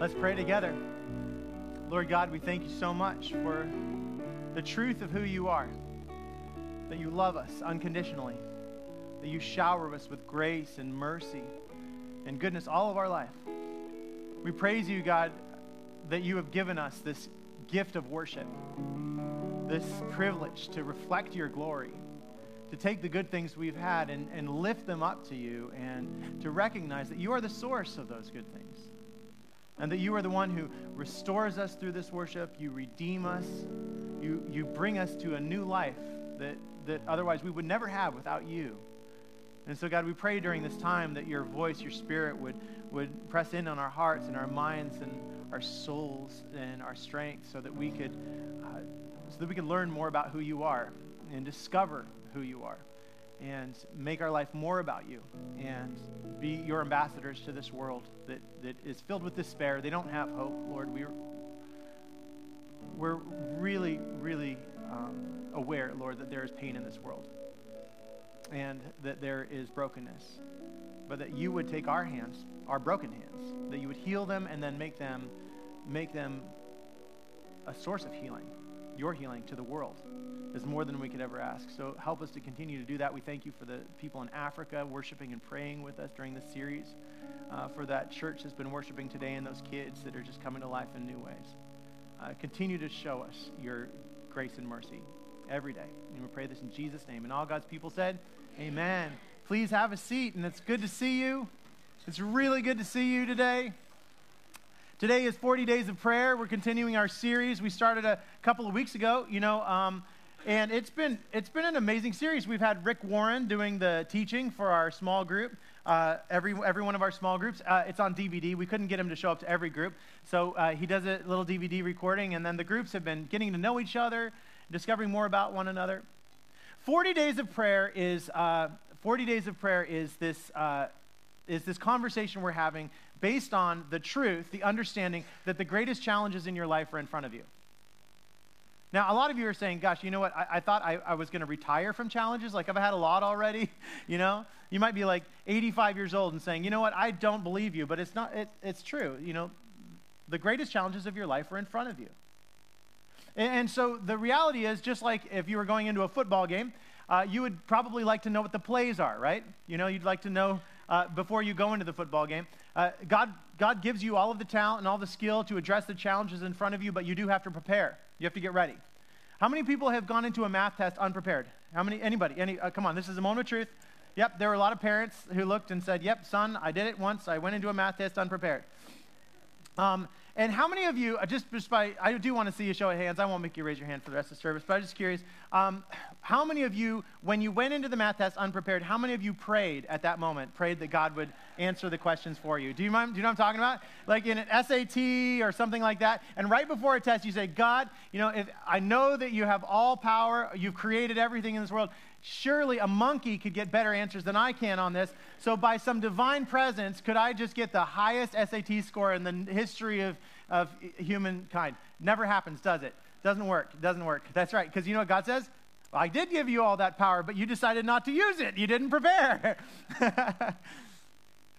Let's pray together. Lord God, we thank you so much for the truth of who you are, that you love us unconditionally, that you shower us with grace and mercy and goodness all of our life. We praise you, God, that you have given us this gift of worship, this privilege to reflect your glory, to take the good things we've had and, and lift them up to you, and to recognize that you are the source of those good things. And that you are the one who restores us through this worship. You redeem us. You, you bring us to a new life that, that otherwise we would never have without you. And so, God, we pray during this time that your voice, your spirit would, would press in on our hearts and our minds and our souls and our strength so that we could, uh, so that we could learn more about who you are and discover who you are and make our life more about you and be your ambassadors to this world that, that is filled with despair. They don't have hope, Lord. We're, we're really, really um, aware, Lord, that there is pain in this world and that there is brokenness. But that you would take our hands, our broken hands, that you would heal them and then make them, make them a source of healing, your healing to the world is more than we could ever ask. So help us to continue to do that. We thank you for the people in Africa worshiping and praying with us during this series, uh, for that church that's been worshiping today and those kids that are just coming to life in new ways. Uh, continue to show us your grace and mercy every day. And we pray this in Jesus' name. And all God's people said, Amen. Please have a seat, and it's good to see you. It's really good to see you today. Today is 40 Days of Prayer. We're continuing our series. We started a couple of weeks ago. You know, um, and it's been, it's been an amazing series. We've had Rick Warren doing the teaching for our small group, uh, every, every one of our small groups. Uh, it's on DVD. We couldn't get him to show up to every group. So uh, he does a little DVD recording, and then the groups have been getting to know each other, discovering more about one another. 40 Days of Prayer is, uh, 40 Days of Prayer is this, uh, is this conversation we're having based on the truth, the understanding that the greatest challenges in your life are in front of you. Now, a lot of you are saying, gosh, you know what? I, I thought I, I was going to retire from challenges. Like, I've had a lot already, you know? You might be like 85 years old and saying, you know what? I don't believe you, but it's not, it, it's true. You know, the greatest challenges of your life are in front of you. And, and so the reality is, just like if you were going into a football game, uh, you would probably like to know what the plays are, right? You know, you'd like to know uh, before you go into the football game. Uh, God, God gives you all of the talent and all the skill to address the challenges in front of you, but you do have to prepare. You have to get ready. How many people have gone into a math test unprepared? How many? Anybody? Any? Uh, come on, this is a moment of truth. Yep, there were a lot of parents who looked and said, "Yep, son, I did it once. I went into a math test unprepared." Um, and how many of you, uh, just, just by, I do want to see a show of hands. I won't make you raise your hand for the rest of the service, but I'm just curious. Um, how many of you, when you went into the math test unprepared, how many of you prayed at that moment, prayed that God would answer the questions for you? Do you, mind, do you know what I'm talking about? Like in an SAT or something like that. And right before a test, you say, God, you know, if I know that you have all power, you've created everything in this world. Surely a monkey could get better answers than I can on this. So, by some divine presence, could I just get the highest SAT score in the history of, of humankind? Never happens, does it? Doesn't work. Doesn't work. That's right. Because you know what God says? I did give you all that power, but you decided not to use it. You didn't prepare.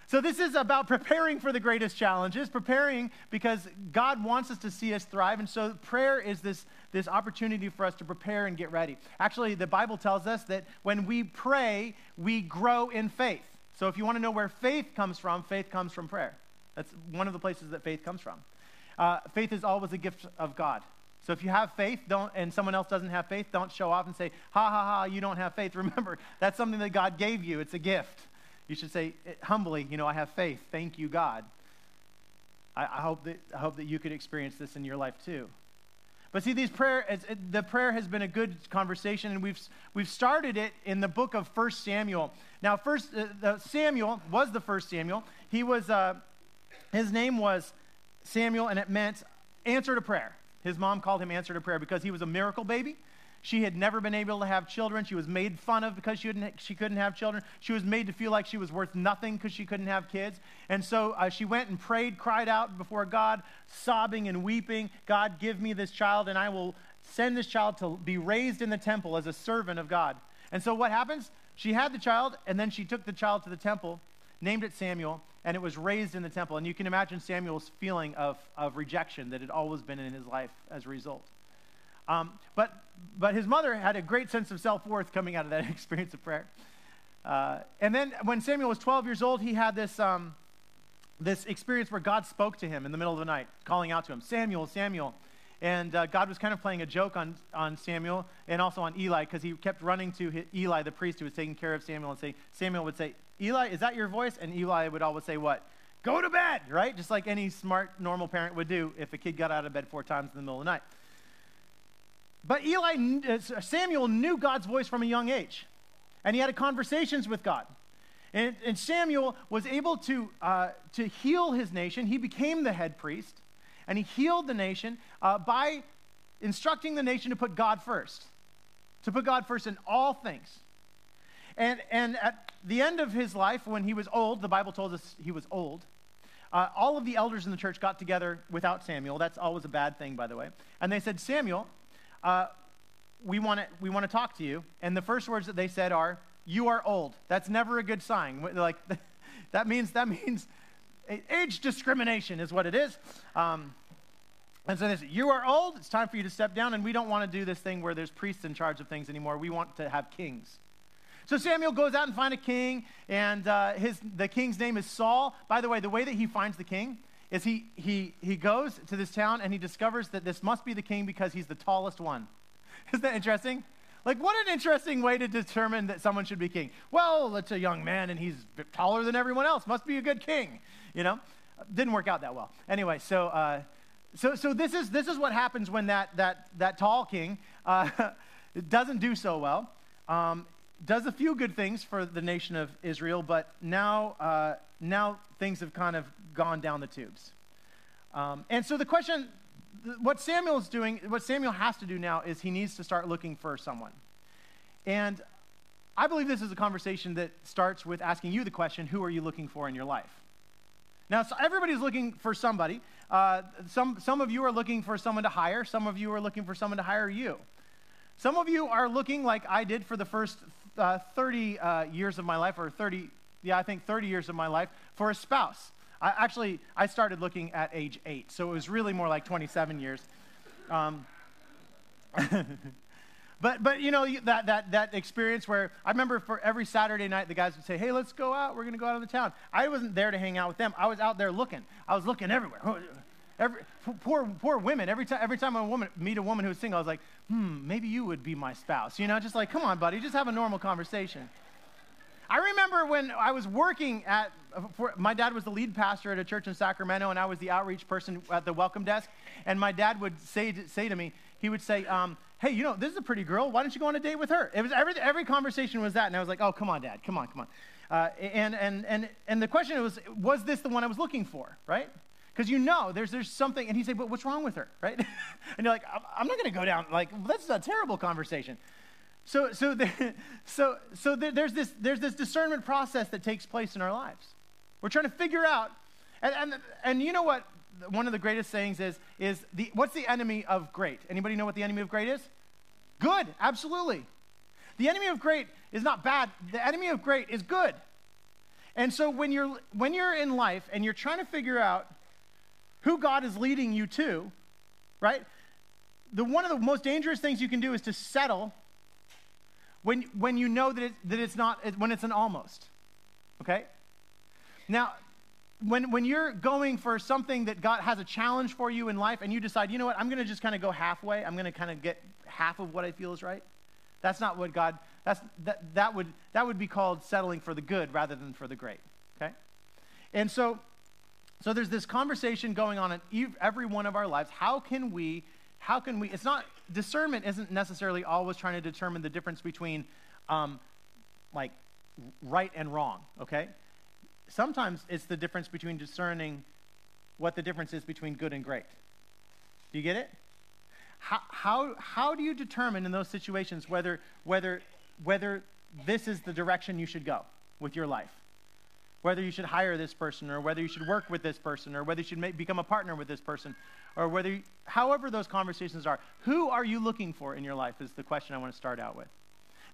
so, this is about preparing for the greatest challenges, preparing because God wants us to see us thrive. And so, prayer is this this opportunity for us to prepare and get ready. Actually, the Bible tells us that when we pray, we grow in faith. So if you want to know where faith comes from, faith comes from prayer. That's one of the places that faith comes from. Uh, faith is always a gift of God. So if you have faith, don't, and someone else doesn't have faith, don't show off and say, ha ha ha, you don't have faith. Remember, that's something that God gave you. It's a gift. You should say eh, humbly, you know, I have faith. Thank you, God. I, I hope, that, I hope that you could experience this in your life too. But see, these prayer, it, the prayer has been a good conversation, and we've, we've started it in the book of First Samuel. Now, first, uh, Samuel was the first Samuel. He was, uh, his name was Samuel, and it meant answer to prayer. His mom called him answer to prayer because he was a miracle baby. She had never been able to have children. She was made fun of because she, she couldn't have children. She was made to feel like she was worth nothing because she couldn't have kids. And so uh, she went and prayed, cried out before God, sobbing and weeping God, give me this child, and I will send this child to be raised in the temple as a servant of God. And so what happens? She had the child, and then she took the child to the temple, named it Samuel, and it was raised in the temple. And you can imagine Samuel's feeling of, of rejection that had always been in his life as a result. Um, but, but his mother had a great sense of self worth coming out of that experience of prayer. Uh, and then when Samuel was 12 years old, he had this, um, this experience where God spoke to him in the middle of the night, calling out to him, Samuel, Samuel. And uh, God was kind of playing a joke on, on Samuel and also on Eli because he kept running to Eli, the priest who was taking care of Samuel, and saying, Samuel would say, Eli, is that your voice? And Eli would always say, What? Go to bed, right? Just like any smart, normal parent would do if a kid got out of bed four times in the middle of the night. But Eli, uh, Samuel knew God's voice from a young age, and he had conversations with God. And, and Samuel was able to, uh, to heal his nation. He became the head priest and he healed the nation uh, by instructing the nation to put God first, to put God first in all things. And, and at the end of his life, when he was old, the Bible told us he was old, uh, all of the elders in the church got together without Samuel. That's always a bad thing, by the way. And they said, Samuel, uh, we want to we want to talk to you. And the first words that they said are, "You are old." That's never a good sign. Like that means that means age discrimination is what it is. Um, and so they said, you are old, it's time for you to step down, and we don't want to do this thing where there's priests in charge of things anymore. We want to have kings. So Samuel goes out and finds a king, and uh, his, the king's name is Saul. By the way, the way that he finds the king is he, he, he goes to this town and he discovers that this must be the king because he's the tallest one. Isn't that interesting? Like, what an interesting way to determine that someone should be king. Well, it's a young man and he's taller than everyone else. Must be a good king, you know? Didn't work out that well. Anyway, so uh, so, so this, is, this is what happens when that, that, that tall king uh, doesn't do so well. Um, does a few good things for the nation of Israel, but now, uh, now things have kind of gone down the tubes. Um, and so the question, what Samuel's doing, what Samuel has to do now is he needs to start looking for someone. And I believe this is a conversation that starts with asking you the question, who are you looking for in your life? Now, so everybody's looking for somebody. Uh, some, some of you are looking for someone to hire, some of you are looking for someone to hire you. Some of you are looking like I did for the first uh, 30 uh, years of my life, or 30, yeah, I think 30 years of my life, for a spouse. I, actually, I started looking at age eight, so it was really more like 27 years. Um, But, but you know, that, that, that experience where I remember for every Saturday night, the guys would say, hey, let's go out. We're going to go out of the town. I wasn't there to hang out with them. I was out there looking. I was looking everywhere. Every, poor, poor women. Every time, every time a woman meet a woman who's single, I was like, hmm, maybe you would be my spouse. You know, just like, come on, buddy, just have a normal conversation. I remember when I was working at, for, my dad was the lead pastor at a church in Sacramento, and I was the outreach person at the welcome desk. And my dad would say to, say to me, he would say, um, hey, you know, this is a pretty girl. Why don't you go on a date with her? It was every, every conversation was that. And I was like, oh, come on, Dad. Come on, come on. Uh, and, and, and, and the question was, was this the one I was looking for, right? Because you know there's, there's something. And he said, but what's wrong with her, right? and you're like, I'm not going to go down. Like, that's a terrible conversation. So, so, so, so there's, this, there's this discernment process that takes place in our lives. We're trying to figure out, and, and, and you know what one of the greatest sayings is, is the, what's the enemy of great? Anybody know what the enemy of great is? Good, absolutely. The enemy of great is not bad. The enemy of great is good. And so when you're, when you're in life and you're trying to figure out who God is leading you to, right? The, one of the most dangerous things you can do is to settle when, when you know that, it, that it's not, when it's an almost. Okay? Now, when, when you're going for something that God has a challenge for you in life and you decide, you know what, I'm going to just kind of go halfway, I'm going to kind of get half of what I feel is right, that's not what God, that's, that, that, would, that would be called settling for the good rather than for the great, okay? And so, so there's this conversation going on in every one of our lives. How can we, how can we, it's not, discernment isn't necessarily always trying to determine the difference between um, like right and wrong, okay? sometimes it's the difference between discerning what the difference is between good and great. Do you get it? How, how, how do you determine in those situations whether, whether, whether this is the direction you should go with your life? Whether you should hire this person, or whether you should work with this person, or whether you should make, become a partner with this person, or whether, you, however, those conversations are. Who are you looking for in your life is the question I want to start out with.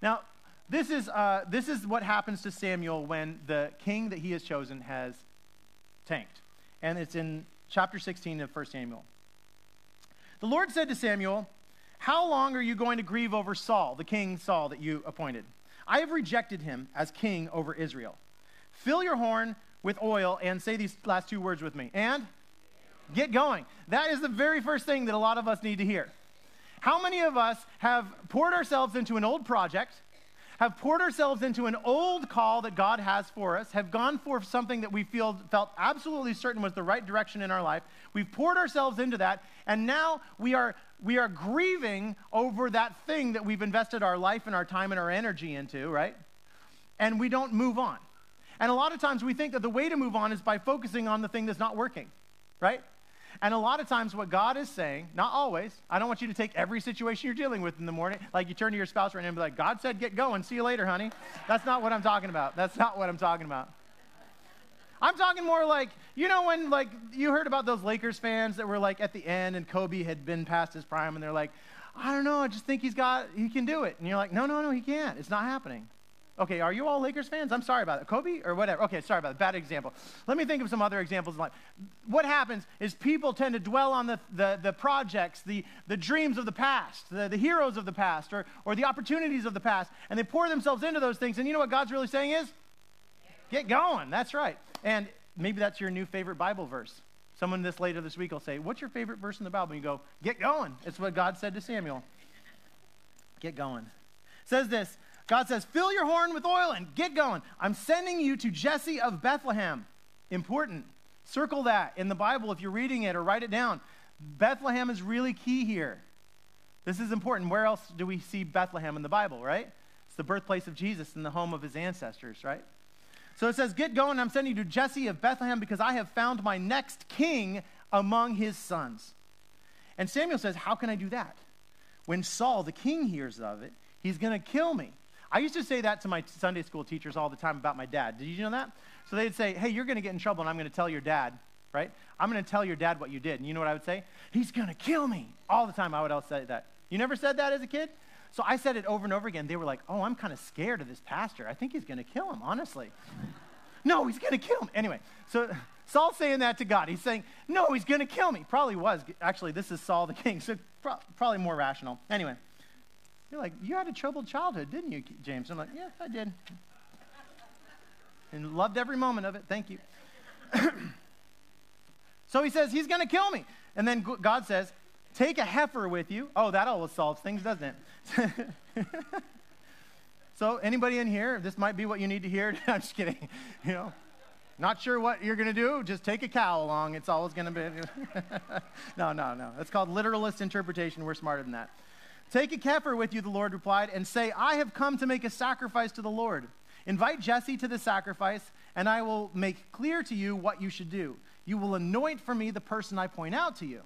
Now, this is, uh, this is what happens to Samuel when the king that he has chosen has tanked. And it's in chapter 16 of 1 Samuel. The Lord said to Samuel, How long are you going to grieve over Saul, the king Saul that you appointed? I have rejected him as king over Israel. Fill your horn with oil and say these last two words with me. And get going. That is the very first thing that a lot of us need to hear. How many of us have poured ourselves into an old project, have poured ourselves into an old call that God has for us, have gone for something that we feel felt absolutely certain was the right direction in our life. We've poured ourselves into that, and now we are we are grieving over that thing that we've invested our life and our time and our energy into, right? And we don't move on. And a lot of times we think that the way to move on is by focusing on the thing that's not working, right? And a lot of times, what God is saying, not always, I don't want you to take every situation you're dealing with in the morning, like you turn to your spouse right now and be like, God said, get going. See you later, honey. That's not what I'm talking about. That's not what I'm talking about. I'm talking more like, you know, when like you heard about those Lakers fans that were like at the end and Kobe had been past his prime and they're like, I don't know, I just think he's got, he can do it. And you're like, no, no, no, he can't. It's not happening. Okay, are you all Lakers fans? I'm sorry about it. Kobe or whatever. Okay, sorry about it. Bad example. Let me think of some other examples in life. What happens is people tend to dwell on the, the, the projects, the, the dreams of the past, the, the heroes of the past, or, or the opportunities of the past, and they pour themselves into those things. And you know what God's really saying is? Get going. That's right. And maybe that's your new favorite Bible verse. Someone this later this week will say, What's your favorite verse in the Bible? And you go, Get going. It's what God said to Samuel. Get going. It says this God says, Fill your horn with oil and get going. I'm sending you to Jesse of Bethlehem. Important. Circle that in the Bible if you're reading it or write it down. Bethlehem is really key here. This is important. Where else do we see Bethlehem in the Bible, right? It's the birthplace of Jesus and the home of his ancestors, right? So it says, Get going. I'm sending you to Jesse of Bethlehem because I have found my next king among his sons. And Samuel says, How can I do that? When Saul, the king, hears of it, he's going to kill me. I used to say that to my Sunday school teachers all the time about my dad. Did you know that? So they'd say, Hey, you're going to get in trouble, and I'm going to tell your dad, right? I'm going to tell your dad what you did. And you know what I would say? He's going to kill me. All the time I would always say that. You never said that as a kid? So I said it over and over again. They were like, Oh, I'm kind of scared of this pastor. I think he's going to kill him, honestly. no, he's going to kill him. Anyway, so Saul's saying that to God. He's saying, No, he's going to kill me. Probably was. Actually, this is Saul the king, so pro- probably more rational. Anyway. You're like, you had a troubled childhood, didn't you, James? I'm like, yeah, I did. and loved every moment of it. Thank you. so he says, he's going to kill me. And then God says, take a heifer with you. Oh, that always solves things, doesn't it? so anybody in here, this might be what you need to hear. I'm just kidding. You know, not sure what you're going to do. Just take a cow along. It's always going to be. no, no, no. That's called literalist interpretation. We're smarter than that. Take a heifer with you, the Lord replied, and say, I have come to make a sacrifice to the Lord. Invite Jesse to the sacrifice, and I will make clear to you what you should do. You will anoint for me the person I point out to you.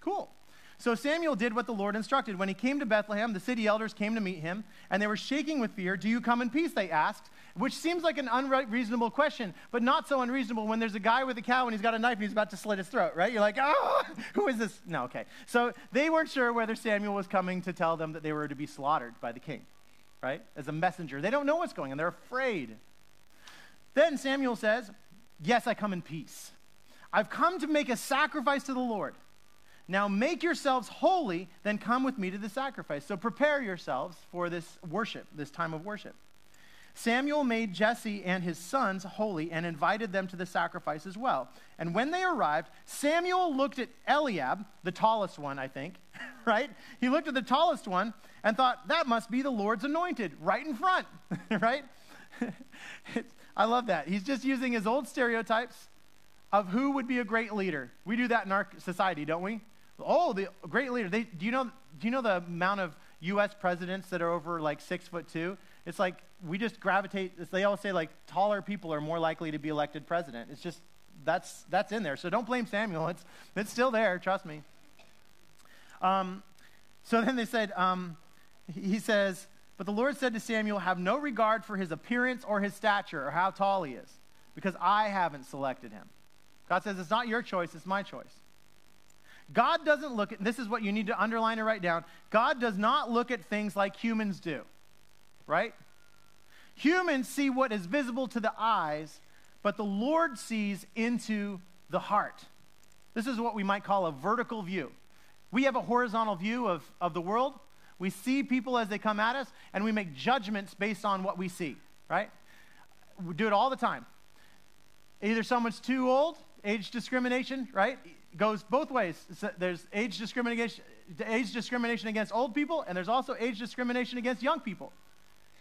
Cool. So Samuel did what the Lord instructed. When he came to Bethlehem, the city elders came to meet him, and they were shaking with fear. Do you come in peace? They asked which seems like an unreasonable question, but not so unreasonable when there's a guy with a cow and he's got a knife and he's about to slit his throat, right? You're like, oh, who is this? No, okay. So they weren't sure whether Samuel was coming to tell them that they were to be slaughtered by the king, right? As a messenger. They don't know what's going on, they're afraid. Then Samuel says, Yes, I come in peace. I've come to make a sacrifice to the Lord. Now make yourselves holy, then come with me to the sacrifice. So prepare yourselves for this worship, this time of worship. Samuel made Jesse and his sons holy and invited them to the sacrifice as well. And when they arrived, Samuel looked at Eliab, the tallest one, I think, right? He looked at the tallest one and thought, that must be the Lord's anointed, right in front, right? I love that. He's just using his old stereotypes of who would be a great leader. We do that in our society, don't we? Oh, the great leader. They, do, you know, do you know the amount of U.S. presidents that are over like six foot two? It's like we just gravitate. They all say like taller people are more likely to be elected president. It's just that's that's in there. So don't blame Samuel. It's it's still there. Trust me. Um, so then they said, um, he says, but the Lord said to Samuel, have no regard for his appearance or his stature or how tall he is, because I haven't selected him. God says, it's not your choice, it's my choice. God doesn't look at, this is what you need to underline and write down. God does not look at things like humans do right? Humans see what is visible to the eyes, but the Lord sees into the heart. This is what we might call a vertical view. We have a horizontal view of, of the world. We see people as they come at us, and we make judgments based on what we see, right? We do it all the time. Either someone's too old, age discrimination, right? Goes both ways. There's age discrimination, age discrimination against old people, and there's also age discrimination against young people.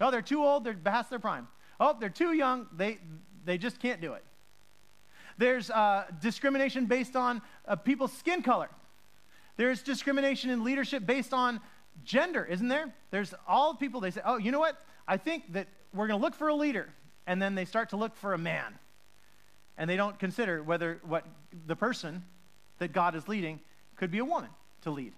Oh, they're too old, they're past their prime. Oh, they're too young, they, they just can't do it. There's uh, discrimination based on uh, people's skin color. There's discrimination in leadership based on gender, isn't there? There's all people, they say, oh, you know what? I think that we're going to look for a leader. And then they start to look for a man. And they don't consider whether what the person that God is leading could be a woman to lead.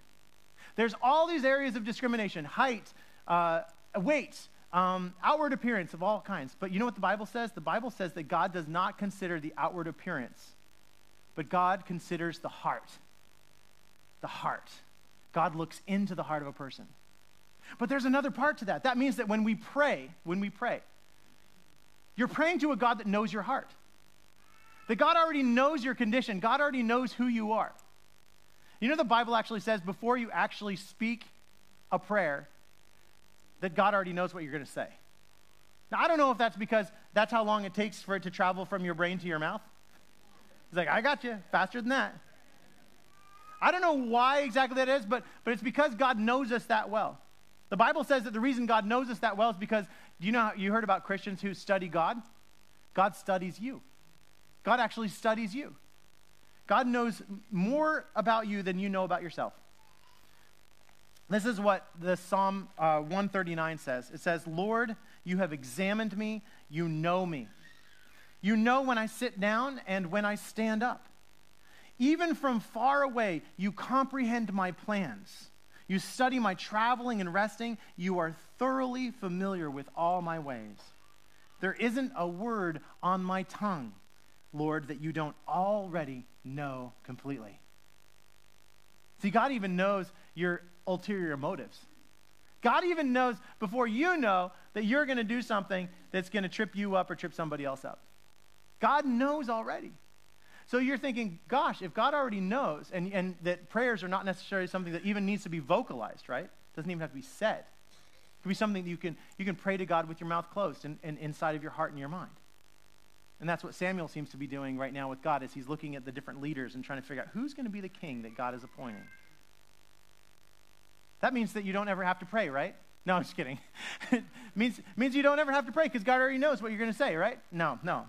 There's all these areas of discrimination height, uh, weight, um, outward appearance of all kinds. But you know what the Bible says? The Bible says that God does not consider the outward appearance, but God considers the heart. The heart. God looks into the heart of a person. But there's another part to that. That means that when we pray, when we pray, you're praying to a God that knows your heart. That God already knows your condition. God already knows who you are. You know, the Bible actually says before you actually speak a prayer, that God already knows what you're going to say. Now, I don't know if that's because that's how long it takes for it to travel from your brain to your mouth. He's like, I got you, faster than that. I don't know why exactly that is, but, but it's because God knows us that well. The Bible says that the reason God knows us that well is because, do you know, you heard about Christians who study God? God studies you. God actually studies you. God knows more about you than you know about yourself. This is what the Psalm uh, 139 says. It says, Lord, you have examined me, you know me. You know when I sit down and when I stand up. Even from far away, you comprehend my plans. You study my traveling and resting. You are thoroughly familiar with all my ways. There isn't a word on my tongue, Lord, that you don't already know completely. See, God even knows your ulterior motives. God even knows before you know that you're going to do something that's going to trip you up or trip somebody else up. God knows already. So you're thinking, gosh, if God already knows, and, and that prayers are not necessarily something that even needs to be vocalized, right? Doesn't even have to be said. It could be something that you can, you can pray to God with your mouth closed and, and inside of your heart and your mind. And that's what Samuel seems to be doing right now with God as he's looking at the different leaders and trying to figure out who's going to be the king that God is appointing. That means that you don't ever have to pray, right? No, I'm just kidding. it means, means you don't ever have to pray because God already knows what you're going to say, right? No, no.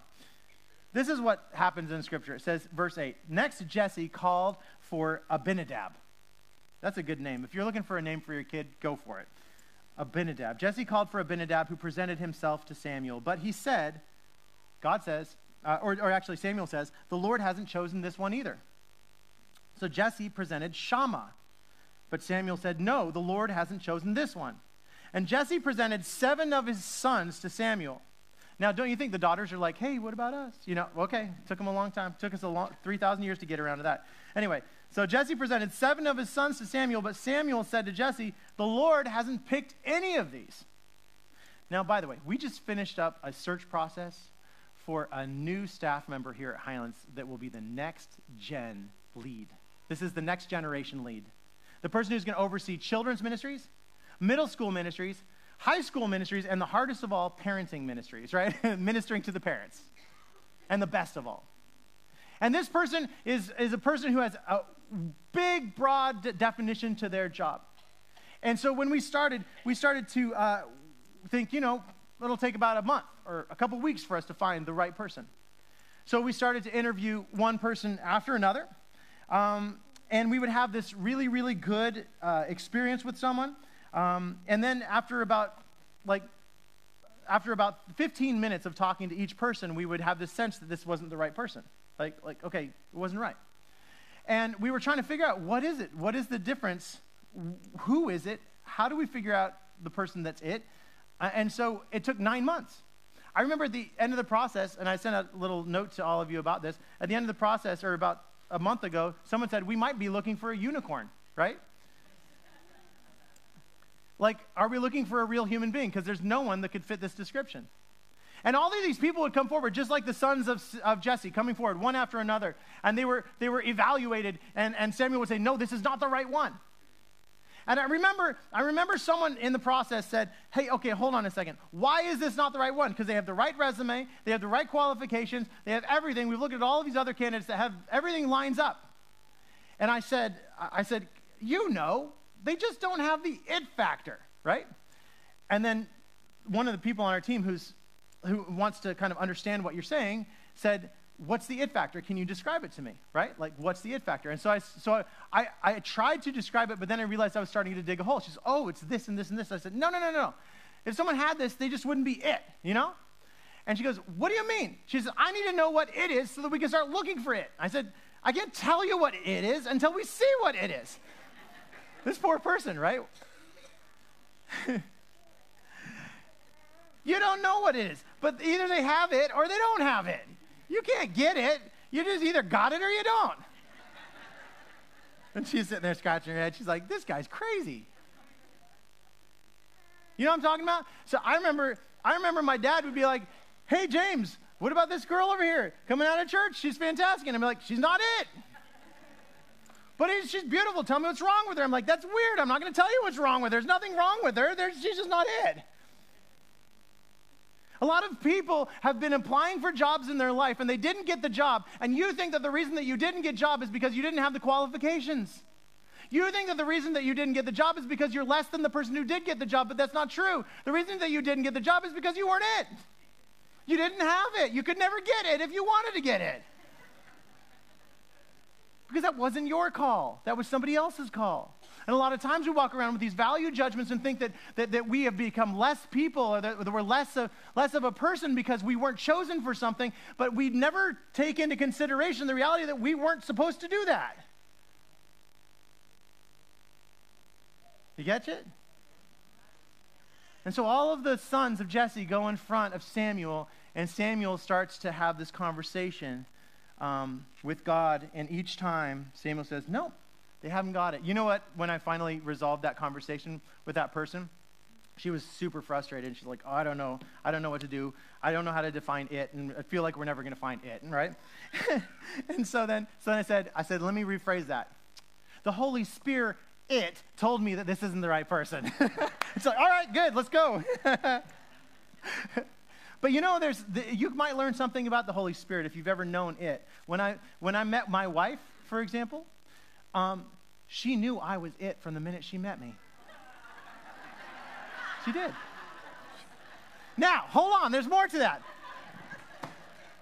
This is what happens in Scripture. It says, verse 8 Next, Jesse called for Abinadab. That's a good name. If you're looking for a name for your kid, go for it. Abinadab. Jesse called for Abinadab, who presented himself to Samuel. But he said, God says, uh, or, or actually Samuel says, the Lord hasn't chosen this one either. So Jesse presented Shammah. But Samuel said, No, the Lord hasn't chosen this one. And Jesse presented seven of his sons to Samuel. Now, don't you think the daughters are like, hey, what about us? You know, okay, took them a long time. Took us a long, 3,000 years to get around to that. Anyway, so Jesse presented seven of his sons to Samuel, but Samuel said to Jesse, the Lord hasn't picked any of these. Now, by the way, we just finished up a search process for a new staff member here at Highlands that will be the next gen lead. This is the next generation lead the person who's going to oversee children's ministries, middle school ministries, high school ministries, and the hardest of all, parenting ministries, right? Ministering to the parents. And the best of all. And this person is, is a person who has a big, broad de- definition to their job. And so when we started, we started to uh, think, you know, it'll take about a month or a couple weeks for us to find the right person. So we started to interview one person after another. Um, and we would have this really, really good uh, experience with someone. Um, and then after about, like, after about 15 minutes of talking to each person, we would have this sense that this wasn't the right person. Like, like, okay, it wasn't right. And we were trying to figure out what is it? What is the difference? Who is it? How do we figure out the person that's it? And so it took nine months. I remember at the end of the process, and I sent a little note to all of you about this. At the end of the process, or about a month ago, someone said, We might be looking for a unicorn, right? like, are we looking for a real human being? Because there's no one that could fit this description. And all of these people would come forward, just like the sons of, of Jesse, coming forward one after another. And they were, they were evaluated, and, and Samuel would say, No, this is not the right one. And I remember, I remember someone in the process said, Hey, okay, hold on a second. Why is this not the right one? Because they have the right resume, they have the right qualifications, they have everything. We've looked at all of these other candidates that have everything lines up. And I said, I said, you know, they just don't have the it factor, right? And then one of the people on our team who's who wants to kind of understand what you're saying said, what's the it factor? Can you describe it to me? Right? Like, what's the it factor? And so I, so I, I tried to describe it, but then I realized I was starting to dig a hole. She says, oh, it's this and this and this. I said, no, no, no, no. If someone had this, they just wouldn't be it, you know? And she goes, what do you mean? She says, I need to know what it is so that we can start looking for it. I said, I can't tell you what it is until we see what it is. this poor person, right? you don't know what it is, but either they have it or they don't have it. You can't get it. You just either got it or you don't. And she's sitting there scratching her head. She's like, this guy's crazy. You know what I'm talking about? So I remember, I remember my dad would be like, hey, James, what about this girl over here coming out of church? She's fantastic. And I'm like, she's not it. But she's beautiful. Tell me what's wrong with her. I'm like, that's weird. I'm not going to tell you what's wrong with her. There's nothing wrong with her. There's, she's just not it. A lot of people have been applying for jobs in their life and they didn't get the job. And you think that the reason that you didn't get job is because you didn't have the qualifications. You think that the reason that you didn't get the job is because you're less than the person who did get the job, but that's not true. The reason that you didn't get the job is because you weren't it. You didn't have it. You could never get it if you wanted to get it. Because that wasn't your call, that was somebody else's call. And a lot of times we walk around with these value judgments and think that, that, that we have become less people or that, we're less of, less of a person because we weren't chosen for something, but we never take into consideration the reality that we weren't supposed to do that. You get it? And so all of the sons of Jesse go in front of Samuel, and Samuel starts to have this conversation um, with God. And each time, Samuel says, No, they haven't got it. You know what? When I finally resolved that conversation with that person, she was super frustrated. She's like, oh, I don't know. I don't know what to do. I don't know how to define it. And I feel like we're never going to find it, right? and so then, so then I said, I said, let me rephrase that. The Holy Spirit, it, told me that this isn't the right person. it's like, all right, good, let's go. but you know, there's, the, you might learn something about the Holy Spirit if you've ever known it. When I, when I met my wife, for example, um, she knew I was it from the minute she met me. She did. Now, hold on, there's more to that.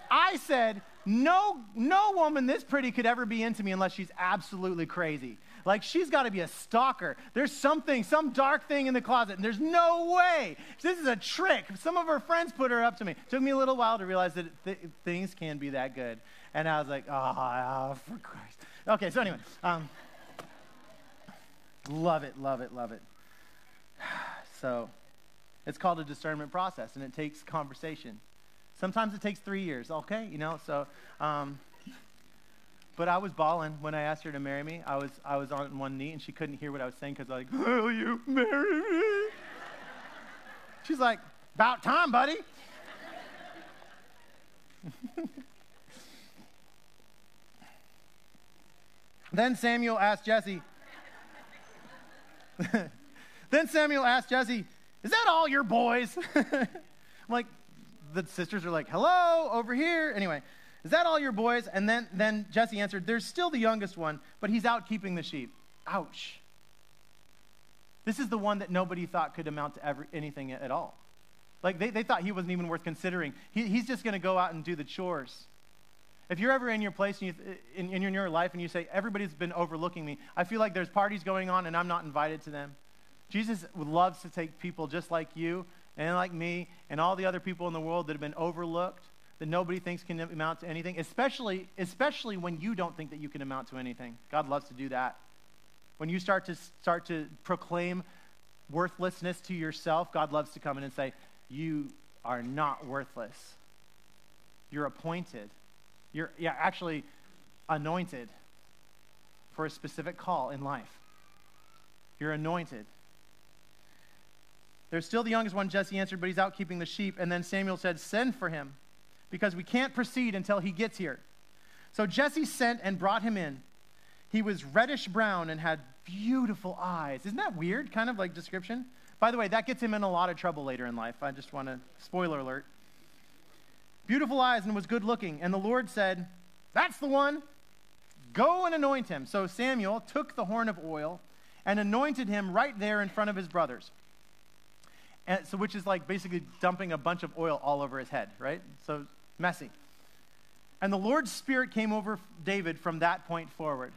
I said, no, no woman this pretty could ever be into me unless she's absolutely crazy. Like she's got to be a stalker. There's something, some dark thing in the closet, and there's no way. This is a trick. Some of her friends put her up to me. It took me a little while to realize that th- things can be that good. And I was like, oh, for Christ. Okay, so anyway, um, love it, love it, love it. So it's called a discernment process, and it takes conversation. Sometimes it takes three years, okay, you know, so. Um, but I was bawling when I asked her to marry me. I was, I was on one knee, and she couldn't hear what I was saying because I was like, Will you marry me? She's like, About time, buddy. then Samuel asked Jesse, then Samuel asked Jesse, Is that all your boys? like, the sisters are like, Hello, over here. Anyway, is that all your boys? And then, then Jesse answered, There's still the youngest one, but he's out keeping the sheep. Ouch. This is the one that nobody thought could amount to ever, anything at all. Like, they, they thought he wasn't even worth considering. He, he's just going to go out and do the chores. If you're ever in your place and you, in, in your life and you say, Everybody's been overlooking me, I feel like there's parties going on and I'm not invited to them. Jesus loves to take people just like you and like me and all the other people in the world that have been overlooked that nobody thinks can amount to anything, especially, especially when you don't think that you can amount to anything. God loves to do that. When you start to start to proclaim worthlessness to yourself, God loves to come in and say, You are not worthless. You're appointed. You're yeah, actually anointed for a specific call in life. You're anointed. There's still the youngest one, Jesse answered, but he's out keeping the sheep. And then Samuel said, Send for him, because we can't proceed until he gets here. So Jesse sent and brought him in. He was reddish brown and had beautiful eyes. Isn't that weird? Kind of like description. By the way, that gets him in a lot of trouble later in life. I just want to, spoiler alert. Beautiful eyes and was good looking. And the Lord said, That's the one. Go and anoint him. So Samuel took the horn of oil and anointed him right there in front of his brothers. And so, which is like basically dumping a bunch of oil all over his head, right? So messy. And the Lord's Spirit came over David from that point forward.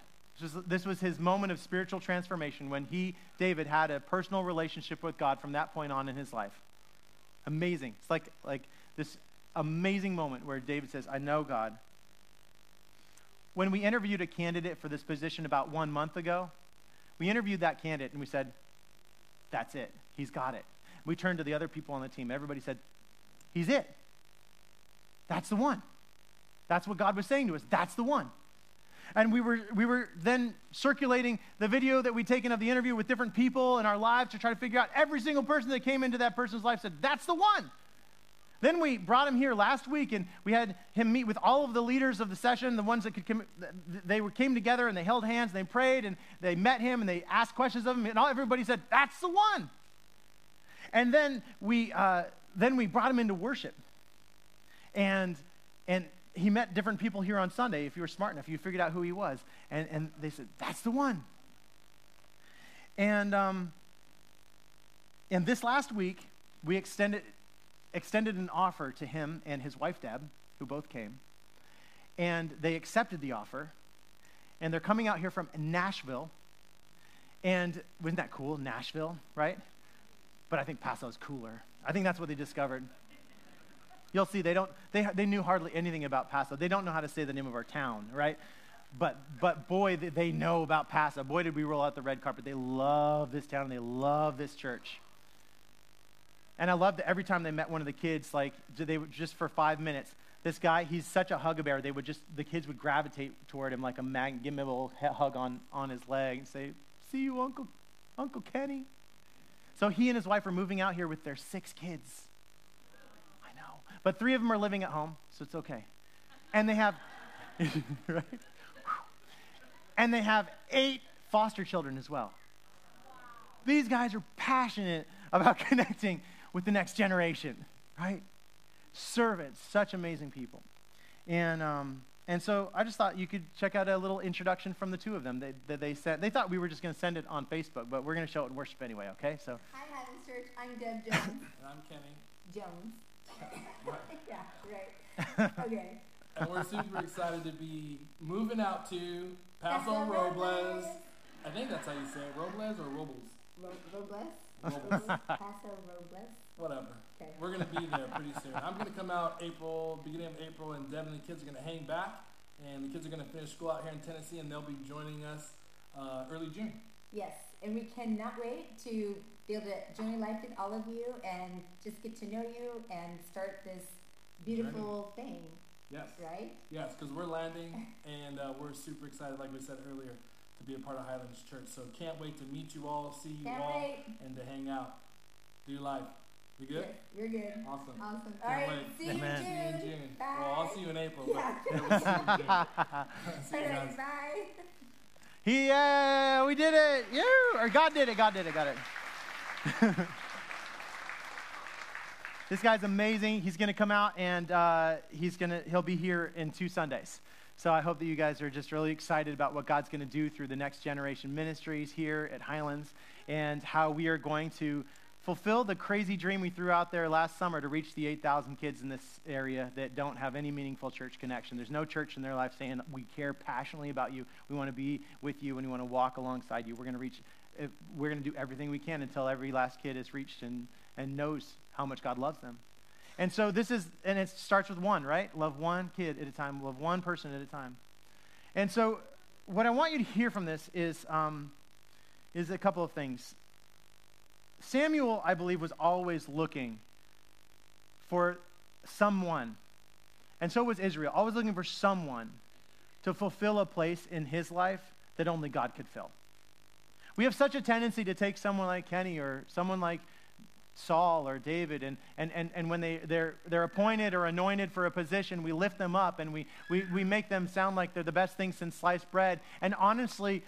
This was his moment of spiritual transformation when he, David, had a personal relationship with God from that point on in his life. Amazing. It's like, like this amazing moment where David says, I know God. When we interviewed a candidate for this position about one month ago, we interviewed that candidate and we said, That's it. He's got it. We turned to the other people on the team. Everybody said, He's it. That's the one. That's what God was saying to us. That's the one. And we were, we were then circulating the video that we'd taken of the interview with different people in our lives to try to figure out every single person that came into that person's life said, That's the one. Then we brought him here last week, and we had him meet with all of the leaders of the session, the ones that could come. They came together and they held hands and they prayed and they met him and they asked questions of him, and all, everybody said, "That's the one." And then we uh, then we brought him into worship, and and he met different people here on Sunday. If you were smart enough, you figured out who he was, and and they said, "That's the one." And um, and this last week we extended extended an offer to him and his wife, Deb, who both came. And they accepted the offer. And they're coming out here from Nashville. And wasn't that cool? Nashville, right? But I think Paso's cooler. I think that's what they discovered. You'll see, they, don't, they, they knew hardly anything about Paso. They don't know how to say the name of our town, right? But, but boy, they know about Paso. Boy, did we roll out the red carpet. They love this town. They love this church. And I loved that every time they met one of the kids, like they would just for five minutes, this guy, he's such a hug bear. They would just, the kids would gravitate toward him like a magnet, give him a little hug on, on his leg and say, see you, Uncle, Uncle Kenny. So he and his wife are moving out here with their six kids. I know. But three of them are living at home, so it's okay. And they have, right? And they have eight foster children as well. These guys are passionate about connecting with the next generation, right? Servants, such amazing people. And, um, and so I just thought you could check out a little introduction from the two of them that they, they sent. They thought we were just going to send it on Facebook, but we're going to show it in worship anyway, okay? So. Hi, Highlands Church. I'm Deb Jones. and I'm Kenny. Jones. yeah, right. Okay. and we're super excited to be moving out to Paso Robles. I think that's how you say it. Robles or Robles? Ro- Robles? Paso Robles. Whatever. Okay. We're going to be there pretty soon. I'm going to come out April, beginning of April, and Devin and the kids are going to hang back. And the kids are going to finish school out here in Tennessee, and they'll be joining us uh, early June. Yes, and we cannot wait to be able to journey life with all of you and just get to know you and start this beautiful journey. thing. Yes. Right? Yes, because we're landing, and uh, we're super excited, like we said earlier to be a part of Highlands Church. So can't wait to meet you all, see you can't all, wait. and to hang out. Do life. You good? Yes, you're good. Awesome. Awesome. All right. Wait. See you in June. See you in June. Bye. Well, I'll see you in April. Yeah. But we'll see you in June. see you guys. Bye. He, uh, we did it. Yeah, or God did it. God did it. Got it. this guy's amazing. He's going to come out and uh, he's going to he'll be here in two Sundays. So I hope that you guys are just really excited about what God's going to do through the next generation ministries here at Highlands and how we are going to fulfill the crazy dream we threw out there last summer to reach the 8,000 kids in this area that don't have any meaningful church connection. There's no church in their life saying, We care passionately about you. We want to be with you and we want to walk alongside you. We're going to reach, eh, we're going to do everything we can until every last kid is reached and, and knows how much God loves them. And so this is, and it starts with one, right? Love one kid at a time, love one person at a time. And so what I want you to hear from this is, um, is a couple of things. Samuel, I believe, was always looking for someone. And so was Israel, always looking for someone to fulfill a place in his life that only God could fill. We have such a tendency to take someone like Kenny or someone like Saul or David. And, and, and, and when they, they're, they're appointed or anointed for a position, we lift them up and we, we, we make them sound like they're the best thing since sliced bread. And honestly,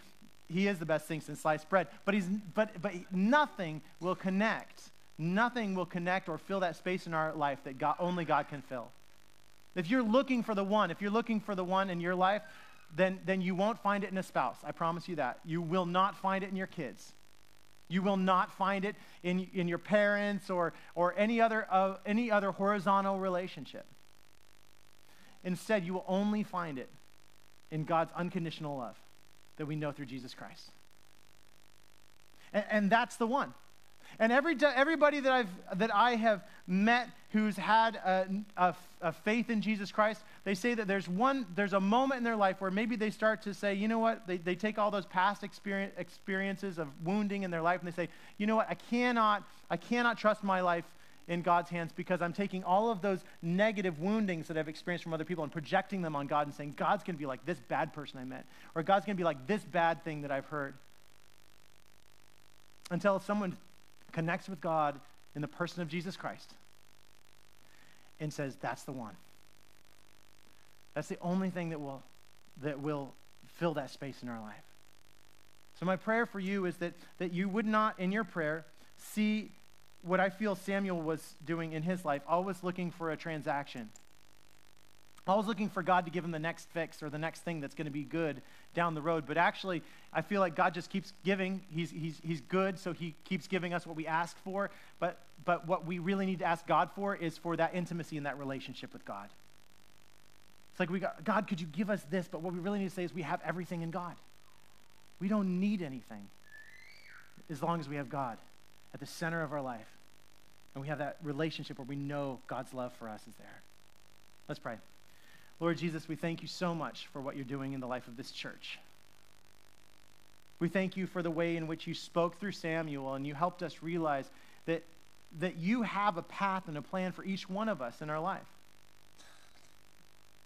he is the best thing since sliced bread. But, he's, but, but nothing will connect. Nothing will connect or fill that space in our life that God, only God can fill. If you're looking for the one, if you're looking for the one in your life, then, then you won't find it in a spouse. I promise you that. You will not find it in your kids. You will not find it in, in your parents or, or any, other, uh, any other horizontal relationship. Instead, you will only find it in God's unconditional love that we know through Jesus Christ. And, and that's the one. And every, everybody that, I've, that I have met who's had a, a, a, faith in Jesus Christ, they say that there's one, there's a moment in their life where maybe they start to say, you know what, they, they take all those past experience, experiences of wounding in their life and they say, you know what, I cannot, I cannot trust my life in God's hands because I'm taking all of those negative woundings that I've experienced from other people and projecting them on God and saying, God's going to be like this bad person I met, or God's going to be like this bad thing that I've heard. Until someone connects with God in the person of Jesus Christ and says, That's the one. That's the only thing that will, that will fill that space in our life. So, my prayer for you is that, that you would not, in your prayer, see what I feel Samuel was doing in his life, always looking for a transaction. Always looking for God to give him the next fix or the next thing that's going to be good down the road. But actually, I feel like God just keeps giving. He's, he's, he's good, so he keeps giving us what we ask for. But, but what we really need to ask God for is for that intimacy and that relationship with God. It's like we got, God, could you give us this? But what we really need to say is we have everything in God. We don't need anything as long as we have God at the center of our life. And we have that relationship where we know God's love for us is there. Let's pray. Lord Jesus, we thank you so much for what you're doing in the life of this church. We thank you for the way in which you spoke through Samuel and you helped us realize that, that you have a path and a plan for each one of us in our life.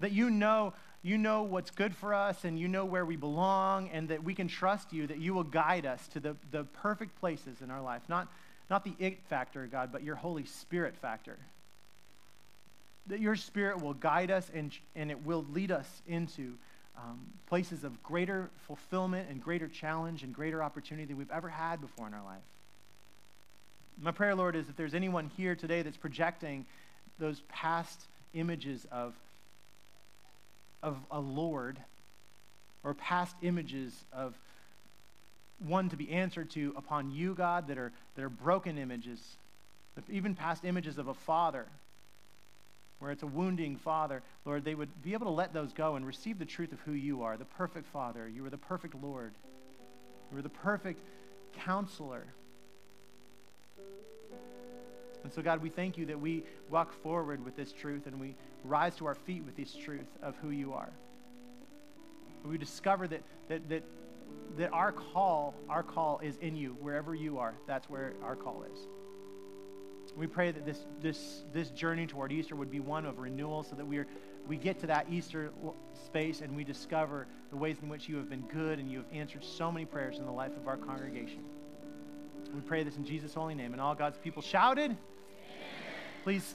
That you know, you know what's good for us and you know where we belong and that we can trust you, that you will guide us to the, the perfect places in our life. Not, not the it factor, God, but your Holy Spirit factor that your spirit will guide us and, and it will lead us into um, places of greater fulfillment and greater challenge and greater opportunity than we've ever had before in our life. My prayer, Lord, is if there's anyone here today that's projecting those past images of, of a Lord or past images of one to be answered to upon you, God, that are, that are broken images, even past images of a father where it's a wounding father, Lord, they would be able to let those go and receive the truth of who you are the perfect father. You are the perfect Lord. You are the perfect counselor. And so, God, we thank you that we walk forward with this truth and we rise to our feet with this truth of who you are. We discover that, that, that, that our call, our call is in you. Wherever you are, that's where our call is. We pray that this, this, this journey toward Easter would be one of renewal so that we, are, we get to that Easter space and we discover the ways in which you have been good and you have answered so many prayers in the life of our congregation. We pray this in Jesus' holy name. And all God's people shouted. Amen. Please.